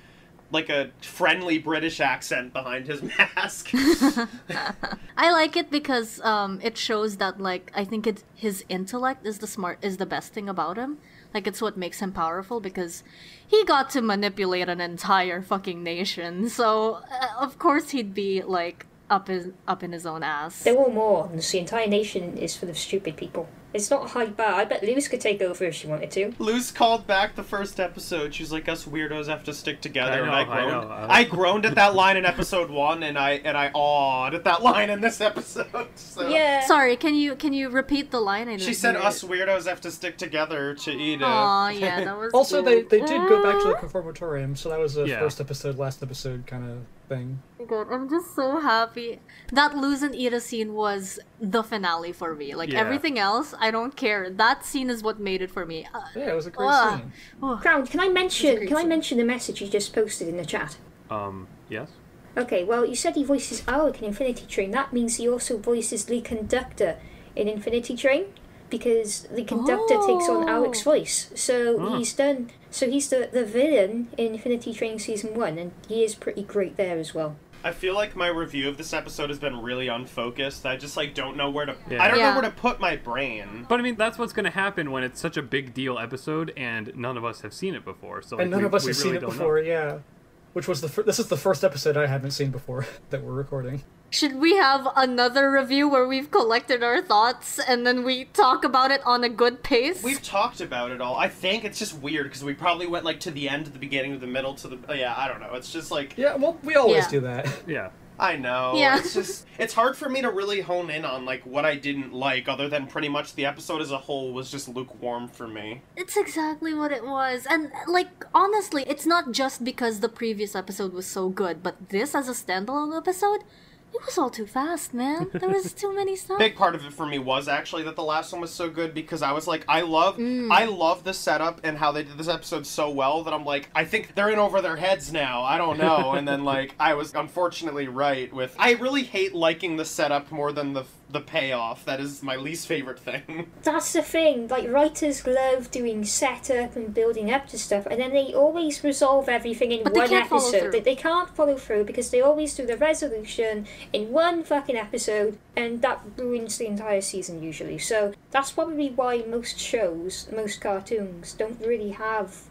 Speaker 5: like a friendly British accent behind his mask.
Speaker 4: I like it because um, it shows that like I think it his intellect is the smart is the best thing about him. Like it's what makes him powerful because he got to manipulate an entire fucking nation. So uh, of course he'd be like up in up in his own ass.
Speaker 3: They're all morons. The entire nation is full of stupid people. It's not a high bar. I bet Luz could take over if she wanted to.
Speaker 5: Luz called back the first episode. She's like, "Us weirdos have to stick together."
Speaker 2: I know,
Speaker 5: and I
Speaker 2: I
Speaker 5: groaned.
Speaker 2: know.
Speaker 5: I groaned at that line in episode one, and I and I awed at that line in this episode. So.
Speaker 3: Yeah.
Speaker 4: Sorry, can you can you repeat the line? I
Speaker 5: She said, "Us weirdos have to stick together to eat it."
Speaker 4: Aw, yeah, that was.
Speaker 6: Also, they, they did go back to the
Speaker 4: Ah.
Speaker 6: conformatorium, so that was a
Speaker 2: Yeah.
Speaker 6: first episode, last episode kind of thing.
Speaker 4: Oh God, I'm just so happy. That Luz and Eda scene was the finale for me. Like
Speaker 2: Yeah.
Speaker 4: everything else, I don't care. That scene is what made it for me. Uh,
Speaker 6: Yeah, it was a great
Speaker 4: Ah.
Speaker 6: scene.
Speaker 3: Crown, can I mention
Speaker 4: great
Speaker 3: can I mention the message you just posted in the chat?
Speaker 2: Um. Yes.
Speaker 3: Okay, well you said he voices Alec in Infinity Train. That means he also voices the conductor in Infinity Train. Because the conductor takes on
Speaker 4: Oh.
Speaker 3: Alec's voice. So
Speaker 2: Huh.
Speaker 3: he's done so he's the, the villain in Infinity Train season one and he is pretty great there as well.
Speaker 5: I feel like my review of this episode has been really unfocused. I just like don't know where to.
Speaker 2: Yeah.
Speaker 5: I don't
Speaker 4: Yeah.
Speaker 5: know where to put my brain.
Speaker 2: But I mean, that's what's going to happen when it's such a big deal episode, and none of us have seen it before. So like,
Speaker 6: and none
Speaker 2: we-
Speaker 6: of us
Speaker 2: we
Speaker 6: have seen
Speaker 2: really
Speaker 6: it
Speaker 2: don't know.
Speaker 6: before, yeah. Which was the fir- this is the first episode I haven't seen before that we're recording.
Speaker 4: Should we have another review where we've collected our thoughts and then we talk about it on a good pace?
Speaker 5: We've talked about it all. I think it's just weird because we probably went like to the end, to the beginning, to the middle, to the. oh, yeah, I don't know. It's just like
Speaker 6: Yeah, well, we always
Speaker 4: Yeah.
Speaker 6: do that.
Speaker 2: Yeah.
Speaker 5: I know.
Speaker 4: Yeah.
Speaker 5: It's just it's hard for me to really hone in on like what I didn't like, other than pretty much the episode as a whole was just lukewarm for me.
Speaker 4: It's exactly what it was. And, like, honestly, it's not just because the previous episode was so good, but this as a standalone episode, it was all too fast, man. There was too many stuff.
Speaker 5: Big part of it for me was actually that the last one was so good because I was like, I love,
Speaker 4: Mm.
Speaker 5: I love the setup and how they did this episode so well that I'm like, I think they're in over their heads now. I don't know. and then like, I was unfortunately right with. I really hate liking the setup more than the the payoff. That is my least favorite thing.
Speaker 3: That's the thing. Like writers love doing setup and building up to stuff, and then they always resolve everything in
Speaker 4: But
Speaker 3: one
Speaker 4: can't
Speaker 3: episode. They, they can't follow through because they always do the resolution in one fucking episode, and that ruins the entire season usually. So that's probably why most shows, most cartoons, don't really have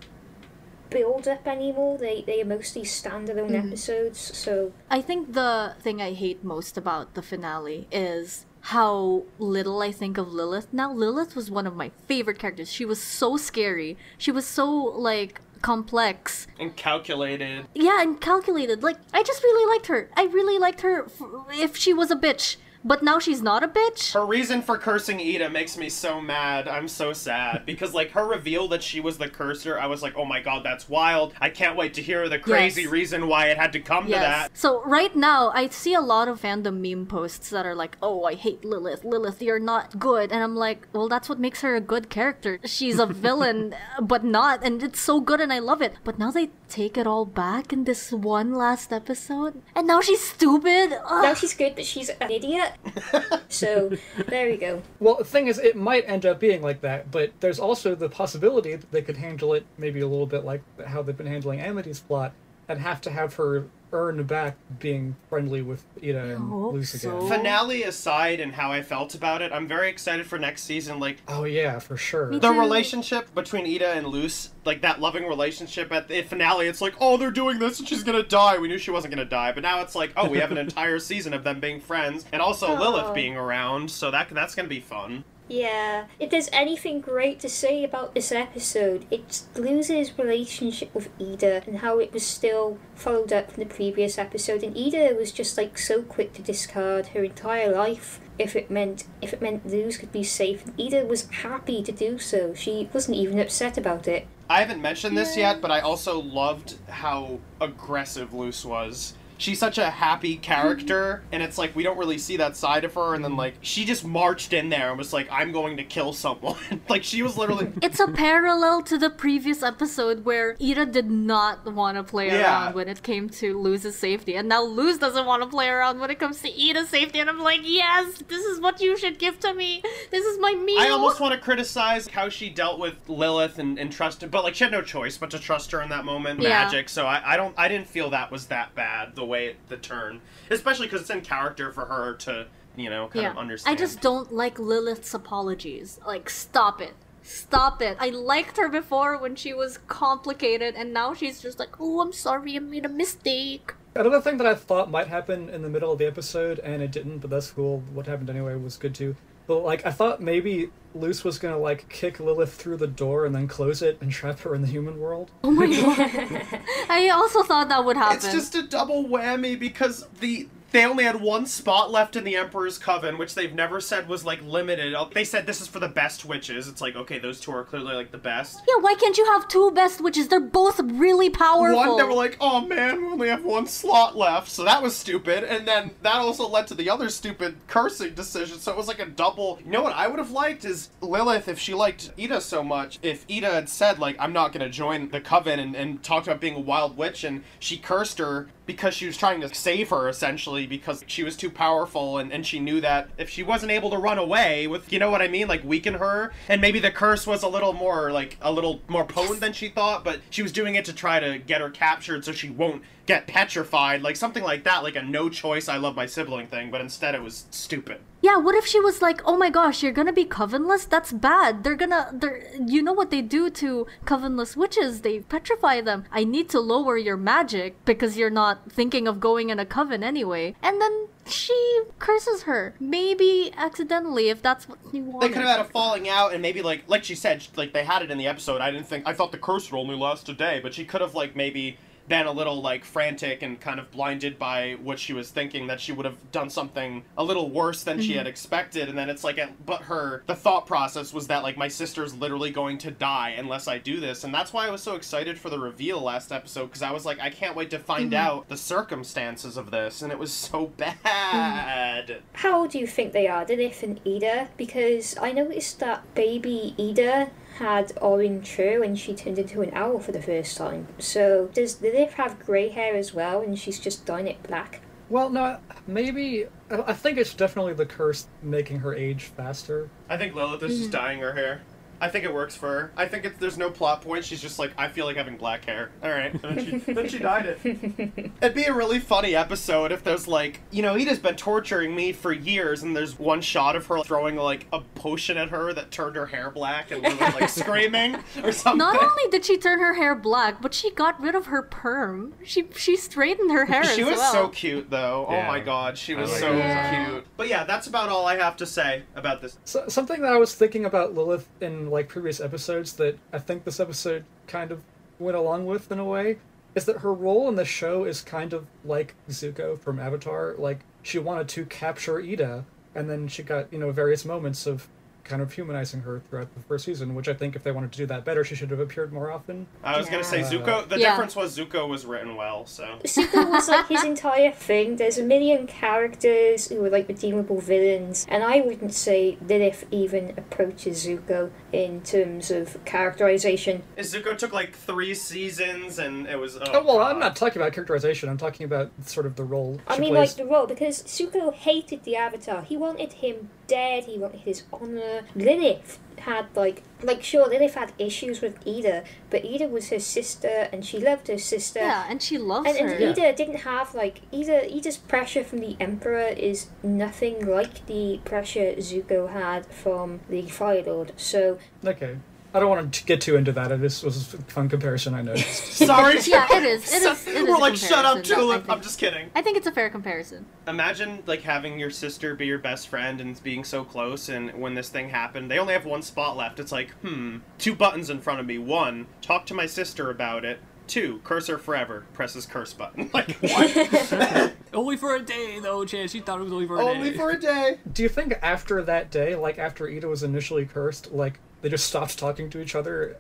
Speaker 3: build up anymore. They they are mostly standalone
Speaker 4: Mm-hmm.
Speaker 3: episodes. So
Speaker 4: I think the thing I hate most about the finale is how little I think of Lilith. Now, Lilith was one of my favorite characters. She was so scary. She was so, like, complex.
Speaker 5: And calculated.
Speaker 4: Yeah, and calculated. Like, I just really liked her. I really liked her f- if she was a bitch. But now she's not a bitch.
Speaker 5: Her reason for cursing Eda makes me so mad. I'm so sad because like her reveal that she was the cursor, I was like, "Oh my god, that's wild. I can't wait to hear the crazy
Speaker 4: Yes.
Speaker 5: reason why it had to come to that."
Speaker 4: So right now, I see a lot of fandom meme posts that are like, "Oh, I hate Lilith. Lilith, you're not good." And I'm like, "Well, that's what makes her a good character. She's a villain, but not, and it's so good, and I love it." But now they take it all back in this one last episode, and now she's stupid. Ugh.
Speaker 3: now she's good, but she's an idiot. so there we go.
Speaker 6: Well, the thing is, it might end up being like that, but there's also the possibility that they could handle it maybe a little bit like how they've been handling Amity's plot, and have to have her earn back being friendly with Eda and Luz again.
Speaker 4: so.
Speaker 5: Finale aside and how I felt about it, I'm very excited for next season. Like
Speaker 6: Oh yeah, for sure.
Speaker 4: Me
Speaker 5: the
Speaker 4: too.
Speaker 5: relationship between Eda and Luz, like that loving relationship at the finale, it's like, oh, they're doing this and she's gonna die. We knew she wasn't gonna die, but now it's like, oh, we have an entire season of them being friends and also
Speaker 3: Aw.
Speaker 5: Lilith being around, so that that's gonna be fun.
Speaker 3: Yeah, if there's anything great to say about this episode, it's Luz's relationship with Eda and how it was still followed up from the previous episode. And Eda was just like so quick to discard her entire life if it meant if it meant Luz could be safe. And Eda was happy to do so. She wasn't even upset about it.
Speaker 5: I haven't mentioned this yet, but I also loved how aggressive Luz was. She's such a happy character, and it's like we don't really see that side of her. And then like she just marched in there and was like, "I'm going to kill someone." like she was literally.
Speaker 4: It's a parallel to the previous episode where Eda did not want to play
Speaker 5: Yeah.
Speaker 4: around when it came to Luz's safety, and now Luz doesn't want to play around when it comes to Eda's safety. And I'm like, yes, this is what you should give to me. This is my meal.
Speaker 5: I almost want to criticize how she dealt with Lilith and, and trust but like she had no choice but to trust her in that moment.
Speaker 4: Yeah.
Speaker 5: Magic. So I, I don't I didn't feel that was that bad the way at the turn, especially because it's in character for her to you know kind
Speaker 4: yeah.
Speaker 5: of understand.
Speaker 4: I just don't like Lilith's apologies. Like, stop it. Stop it. I liked her before when she was complicated, and now she's just like, oh, I'm sorry, I made a mistake.
Speaker 6: Another thing that I thought might happen in the middle of the episode, and it didn't, but that's cool. What happened anyway was good too. But like, I thought maybe Luz was gonna like kick Lilith through the door and then close it and trap her in the human world.
Speaker 4: Oh my god. I also thought that would happen.
Speaker 5: It's just a double whammy because the they only had one spot left in the Emperor's Coven, which they've never said was like limited. Oh, They said this is for the best witches. It's like okay, those two are clearly like the best.
Speaker 4: Yeah, why can't you have two best witches? They're both really powerful.
Speaker 5: One they were like, oh man, we only have one slot left, so that was stupid. And then that also led to the other stupid cursing decision. So it was like a double. You know what I would have liked is Lilith if she liked Eda so much. If Eda had said like, I'm not gonna join the coven and, and talked about being a wild witch, and she cursed her because she was trying to save her essentially because she was too powerful and, and she knew that if she wasn't able to run away with you know what I mean like weaken her and maybe the curse was a little more like a little more potent than she thought but she was doing it to try to get her captured so she won't get petrified like something like that like a no choice I love my sibling thing but instead it was stupid
Speaker 4: Yeah, what if she was like, "Oh my gosh, you're gonna be covenless? That's bad. They're gonna, they're, you know what they do to covenless witches? They petrify them. I need to lower your magic because you're not thinking of going in a coven anyway." And then she curses her, maybe accidentally, if that's what you want.
Speaker 5: they could have had a falling out and maybe like like she said like they had it in the episode I didn't think I thought the curse would only last a day but she could have like maybe been a little like frantic and kind of blinded by what she was thinking that she would have done something a little worse than she mm-hmm. had expected. And then it's like but her the thought process was that like my sister's literally going to die unless I do this. And that's why I was so excited for the reveal last episode because I was like I can't wait to find mm-hmm. out the circumstances of this. And it was so mm-hmm. bad.
Speaker 3: How old do you think they are, Lilith and Eda? Because I noticed that baby Eda had orange hair when she turned into an owl for the first time. So does Lilith have grey hair as well and she's just dyeing it black?
Speaker 6: Well, no, maybe I I think it's definitely the curse making her age faster.
Speaker 5: I think Lilith is just mm. dyeing her hair. I think it works for her. I think it's, there's no plot point. She's just like, I feel like having black hair. All right. And then she, then she dyed it. It'd be a really funny episode if there's like, you know, Eda's been torturing me for years, and there's one shot of her throwing like a potion at her that turned her hair black and Lilith like screaming or something.
Speaker 4: Not only did she turn her hair black, but she got rid of her perm. She she straightened her hair
Speaker 5: She
Speaker 4: as
Speaker 5: was
Speaker 4: well.
Speaker 5: so cute, though. Oh my god, she was
Speaker 2: like
Speaker 5: so
Speaker 2: her
Speaker 4: design.
Speaker 5: cute. But yeah, that's about all I have to say about this.
Speaker 6: So, something that I was thinking about Lilith in like previous episodes that I think this episode kind of went along with in a way is that her role in the show is kind of like Zuko from Avatar. Like she wanted to capture Eda, and then she got you know various moments of kind of humanizing her throughout the first season. Which I think if they wanted to do that better, she should have appeared more often.
Speaker 5: I was gonna say Zuko. The
Speaker 4: Yeah.
Speaker 5: difference was Zuko was written well, so.
Speaker 3: Zuko was like his entire thing. There's a million characters who were like redeemable villains, and I wouldn't say Lilith even approaches Zuko in terms of characterization.
Speaker 5: Zuko took like three seasons, and it was. Oh,
Speaker 6: Oh well, I'm not talking about characterization. I'm talking about sort of the role.
Speaker 3: I mean,
Speaker 6: plays.
Speaker 3: like the role because Zuko hated the Avatar. He wanted him dead. He wanted his honor. Lilith had like like sure Lilith had issues with Eda, but Eda was her sister, and she loved her sister.
Speaker 4: Yeah, and she loves
Speaker 3: And,
Speaker 4: her.
Speaker 3: and Eda didn't have like Eda. Eda's pressure from the Emperor is nothing like the pressure Zuko had from the Fire Lord. So
Speaker 6: Okay. I don't want to get too into that. This was a fun comparison, I noticed.
Speaker 5: Sorry.
Speaker 4: Yeah, it is. It is. It is
Speaker 5: We're
Speaker 4: a
Speaker 5: like, shut up,
Speaker 4: comparison,
Speaker 5: Tulip.
Speaker 4: I think.
Speaker 5: I'm just kidding.
Speaker 4: I think it's a fair comparison.
Speaker 5: Imagine like having your sister be your best friend and being so close, and when this thing happened, they only have one spot left. It's like, hmm, two buttons in front of me. One, talk to my sister about it. Two, curse her forever. Presses curse button. Like what?
Speaker 2: Only for a day, though, Chance. She thought it was only for a
Speaker 5: only
Speaker 2: day.
Speaker 5: for a day.
Speaker 6: Do you think after that day, like after Eda was initially cursed, like they just stopped talking to each other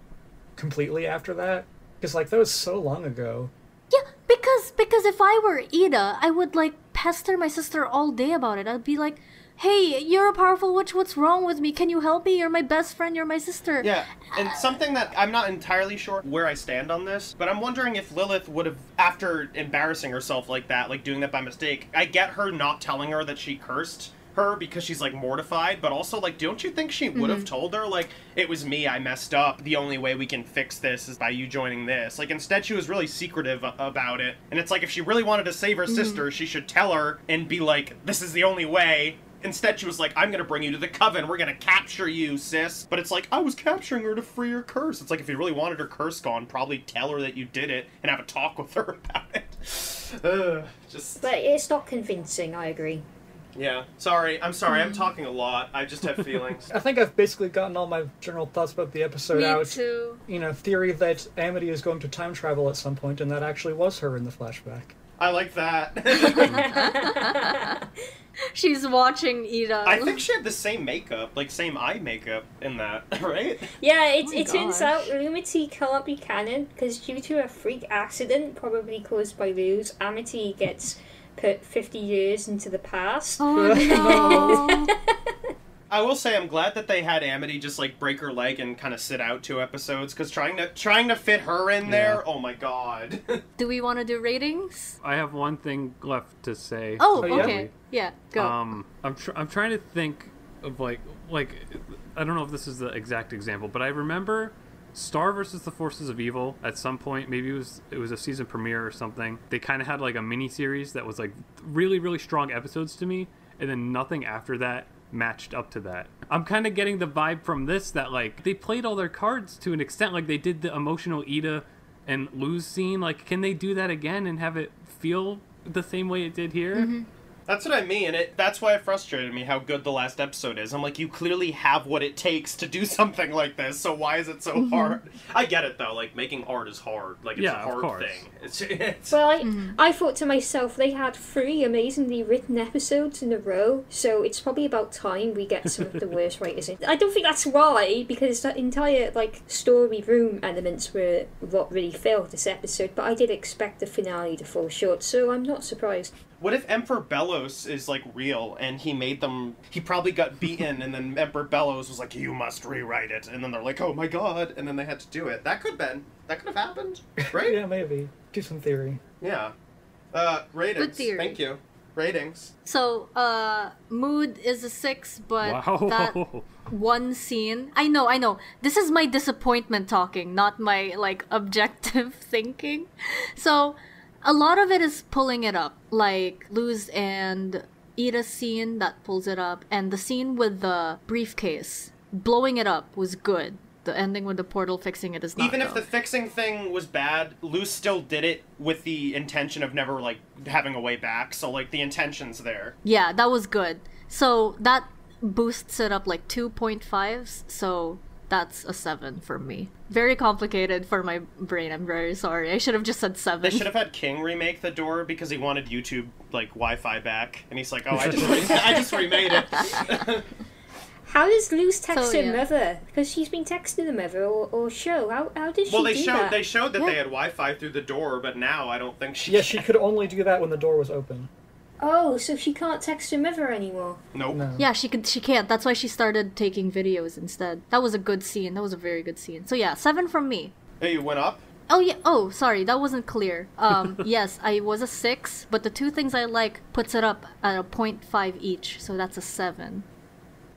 Speaker 6: completely after that? Because like that was so long ago.
Speaker 4: Yeah, because because if I were Eda, I would like pester my sister all day about it. I'd be like, "Hey, you're a powerful witch. What's wrong with me? Can you help me? You're my best friend. You're my sister."
Speaker 5: Yeah, and something that I'm not entirely sure where I stand on this, but I'm wondering if Lilith would have, after embarrassing herself like that, like doing that by mistake, I get her not telling her that she cursed her because she's like mortified, but also like, don't you think she would have mm-hmm. told her like it was me, I messed up. The only way we can fix this is by you joining this. Like instead, she was really secretive about it, and it's like if she really wanted to save her mm-hmm. sister, she should tell her and be like, this is the only way. Instead, she was like, I'm gonna bring you to the coven. We're gonna capture you, sis. But it's like, I was capturing her to free her curse. It's like, if you really wanted her curse gone, probably tell her that you did it and have a talk with her about it. Ugh, just,
Speaker 3: But it's not convincing. I agree.
Speaker 5: Yeah. Sorry. I'm sorry. I'm hmm. talking a lot. I just have feelings.
Speaker 6: I think I've basically gotten all my general thoughts about the episode
Speaker 4: Me
Speaker 6: out.
Speaker 4: too.
Speaker 6: You know, theory that Amity is going to time travel at some point, and that actually was her in the flashback.
Speaker 5: I like that.
Speaker 4: She's watching Eda.
Speaker 5: I think she had the same makeup, like same eye makeup in that, right?
Speaker 3: Yeah, it,
Speaker 4: Oh my
Speaker 3: it turns out Lumity can't be canon because due to a freak accident, probably caused by Luz, Amity gets put 50 years into the past.
Speaker 4: Oh no.
Speaker 5: I will say I'm glad that they had Amity just like break her leg and kind of sit out two episodes because trying to trying to fit her in there, oh my god.
Speaker 4: do we want to do ratings?
Speaker 2: I have one thing left to say.
Speaker 4: Oh,
Speaker 6: Oh, yeah?
Speaker 4: okay. Yeah, go.
Speaker 2: Um, I'm tr- I'm trying to think of like like I don't know if this is the exact example, but I remember Star versus the Forces of Evil at some point. Maybe it was it was a season premiere or something. They kind of had like a mini series that was like really really strong episodes to me, and then nothing after that matched up to that. I'm kind of getting the vibe from this that like they played all their cards to an extent. Like they did the emotional Eda and Luz scene. Like can they do that again and have it feel the same way it did here? Mm-hmm.
Speaker 5: That's what I mean. It that's why it frustrated me how good the last episode is. I'm like, you clearly have what it takes to do something like this. So why is it so mm-hmm. hard? I get it though. Like making art is hard. Like it's
Speaker 2: Yeah,
Speaker 5: a hard
Speaker 2: course.
Speaker 5: thing. It's, it's
Speaker 3: Well, I, mm-hmm. I thought to myself, they had three amazingly written episodes in a row, so it's probably about time we get some of the worst writers in. I don't think that's why, because the entire like story room elements were what really failed this episode. But I did expect the finale to fall short, so I'm not surprised.
Speaker 5: What if Emperor Belos is like real and he made them? He probably got beaten, and then Emperor Belos was like, "You must rewrite it," and then they're like, "Oh my god!" and then they had to do it. That could have been. That could have happened, right?
Speaker 6: Yeah, maybe. Do some theory.
Speaker 5: Yeah. Uh, ratings.
Speaker 4: Good theory.
Speaker 5: Thank you. ratings.
Speaker 4: So, uh, mood is a six, but
Speaker 2: Wow.
Speaker 4: that one scene. I know, I know. This is my disappointment talking, not my like objective thinking. So, a lot of it is pulling it up, like Luz and Eda's scene that pulls it up, and the scene with the briefcase blowing it up was good. The ending with the portal fixing it is not.
Speaker 5: Even if
Speaker 4: though.
Speaker 5: the fixing thing was bad, Luz still did it with the intention of never like having a way back. So like the intention's there.
Speaker 4: Yeah, that was good. So that boosts it up like 2.5s, so that's a 7 for me. Very complicated for my brain, I'm very sorry. I should have just said 7.
Speaker 5: They should have had King remake the door because he wanted YouTube like Wi-Fi back, and he's like, "Oh, I just re- I just remade it."
Speaker 3: How does Luz text
Speaker 4: So,
Speaker 3: her
Speaker 4: yeah.
Speaker 3: mother? Because she's been texting the mother or, or show. How, how does she
Speaker 5: well, they
Speaker 3: do
Speaker 5: showed
Speaker 3: that?
Speaker 5: they showed that
Speaker 4: Yeah.
Speaker 5: they had Wi-Fi through the door, but now I don't think she.
Speaker 6: Yeah, she could only do that when the door was open.
Speaker 3: Oh, so she can't text him ever anymore.
Speaker 5: Nope.
Speaker 6: No.
Speaker 4: Yeah, she could she can't. That's why she started taking videos instead. That was a good scene. That was a very good scene. So yeah, 7 from me.
Speaker 5: Hey, you went up.
Speaker 4: Oh yeah. Oh, sorry, that wasn't clear. Um, yes, I was a six, but the two things I like puts it up at a 0.5 each, so that's a seven.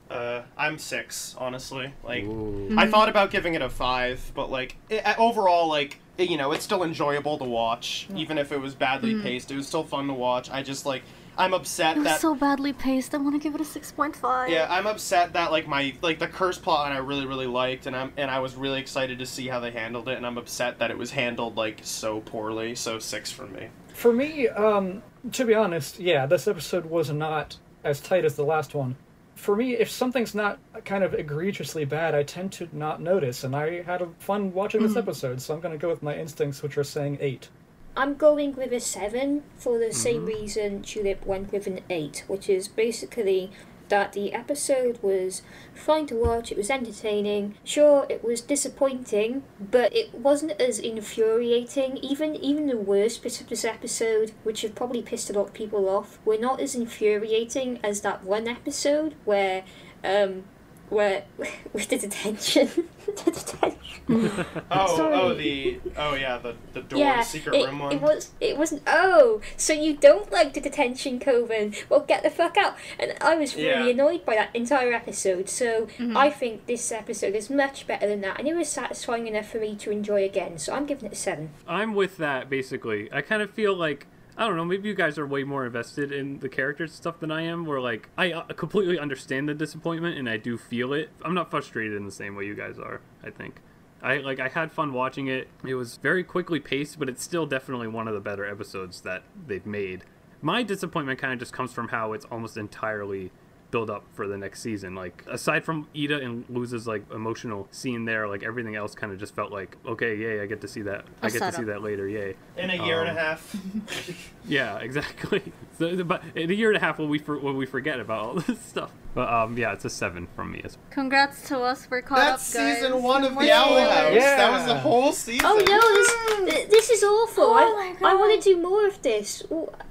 Speaker 5: Uh, I'm six, honestly. Like,
Speaker 2: Ooh.
Speaker 5: I thought about giving it a five, but like i overall, like it- you know, it's still enjoyable to watch, even if it was badly paced. It was still fun to watch. I just like I'm upset
Speaker 4: It was
Speaker 5: that
Speaker 4: so badly paced. I want to give it a 6.5.
Speaker 5: yeah, I'm upset that like my like the curse plot and I really really liked, and I'm and I was really excited to see how they handled it, and I'm upset that it was handled like so poorly. So six for me.
Speaker 6: For me, um, to be honest, yeah, this episode was not as tight as the last one. For me, if something's not kind of egregiously bad, I tend to not notice, and I had a fun watching this hmm. episode, so I'm going to go with my instincts, which are saying eight.
Speaker 3: I'm going with a 7 for the same hmm. reason Tulip went with an 8, which is basically that the episode was fine to watch, it was entertaining. Sure, it was disappointing, but it wasn't as infuriating. Even even the worst bits of this episode, which have probably pissed a lot of people off, were not as infuriating as that one episode where um where with the detention the detention
Speaker 5: oh, oh
Speaker 3: Sorry.
Speaker 5: oh the oh yeah the the door
Speaker 3: yeah,
Speaker 5: the secret
Speaker 3: it,
Speaker 5: room one.
Speaker 3: it was. It wasn't. Oh, so you don't like the detention, Coven? Well, get the fuck out. And I was really
Speaker 5: Yeah.
Speaker 3: annoyed by that entire episode. So mm-hmm. I think this episode is much better than that, and it was satisfying enough for me to enjoy again. So I'm giving it a seven.
Speaker 2: I'm with that basically. I kind of feel like I don't know. Maybe you guys are way more invested in the characters and stuff than I am. Where like I uh, completely understand the disappointment and I do feel it. I'm not frustrated in the same way you guys are. I think. I like I had fun watching it. It was very quickly paced, but it's still definitely one of the better episodes that they've made. My disappointment kind of just comes from how it's almost entirely build up for the next season. Like aside from Eda and Luz's like emotional scene there, like everything else kind of just felt like okay, yay, I get to see that. I
Speaker 4: A
Speaker 2: get to see that later, yay.
Speaker 5: in a year and
Speaker 2: Um,
Speaker 5: a half.
Speaker 2: Yeah, exactly. So, but in a year and a half, will we for, will we forget about all this stuff? But um, yeah, it's a seven from me. As well.
Speaker 4: Congrats to us. We're caught
Speaker 5: That's
Speaker 4: up, guys.
Speaker 5: season one of the Owl. House.
Speaker 6: Yeah.
Speaker 5: That was the whole season.
Speaker 3: Oh no, this this is awful.
Speaker 4: Oh
Speaker 3: I, I want to do more of this.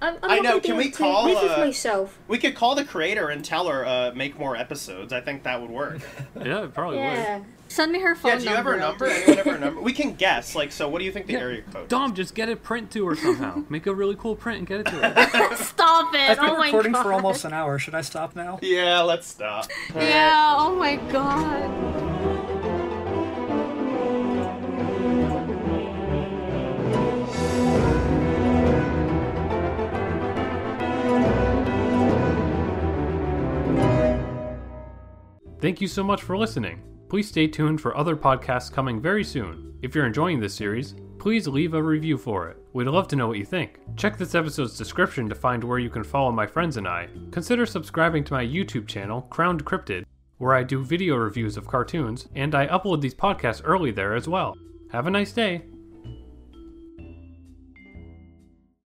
Speaker 3: I'm, I'm
Speaker 5: I know,
Speaker 3: gonna be
Speaker 5: can we
Speaker 3: able to
Speaker 5: call,
Speaker 3: live with
Speaker 5: uh,
Speaker 3: myself.
Speaker 5: We could call the creator and tell her uh, make more episodes. I think that would work.
Speaker 2: yeah, it probably
Speaker 3: Yeah.
Speaker 4: Send me her phone
Speaker 5: yeah, do you have her
Speaker 4: number.
Speaker 5: number? Anyone have her number? We can guess. Like, so what do you think the area code?
Speaker 2: would.
Speaker 5: is?
Speaker 2: Dom, just get it print to her somehow. Make a really cool print and get it to her.
Speaker 4: Stop it!
Speaker 6: I've been
Speaker 4: oh my
Speaker 6: recording
Speaker 4: god.
Speaker 6: for almost an hour. Should I stop now?
Speaker 5: Yeah, let's stop.
Speaker 4: Yeah. Oh my god.
Speaker 2: Thank you so much for listening. Please stay tuned for other podcasts coming very soon. If you're enjoying this series, please leave a review for it. We'd love to know what you think. Check this episode's description to find where you can follow my friends and I. Consider subscribing to my YouTube channel, Crowned Cryptid, where I do video reviews of cartoons, and I upload these podcasts early there as well. Have a nice day.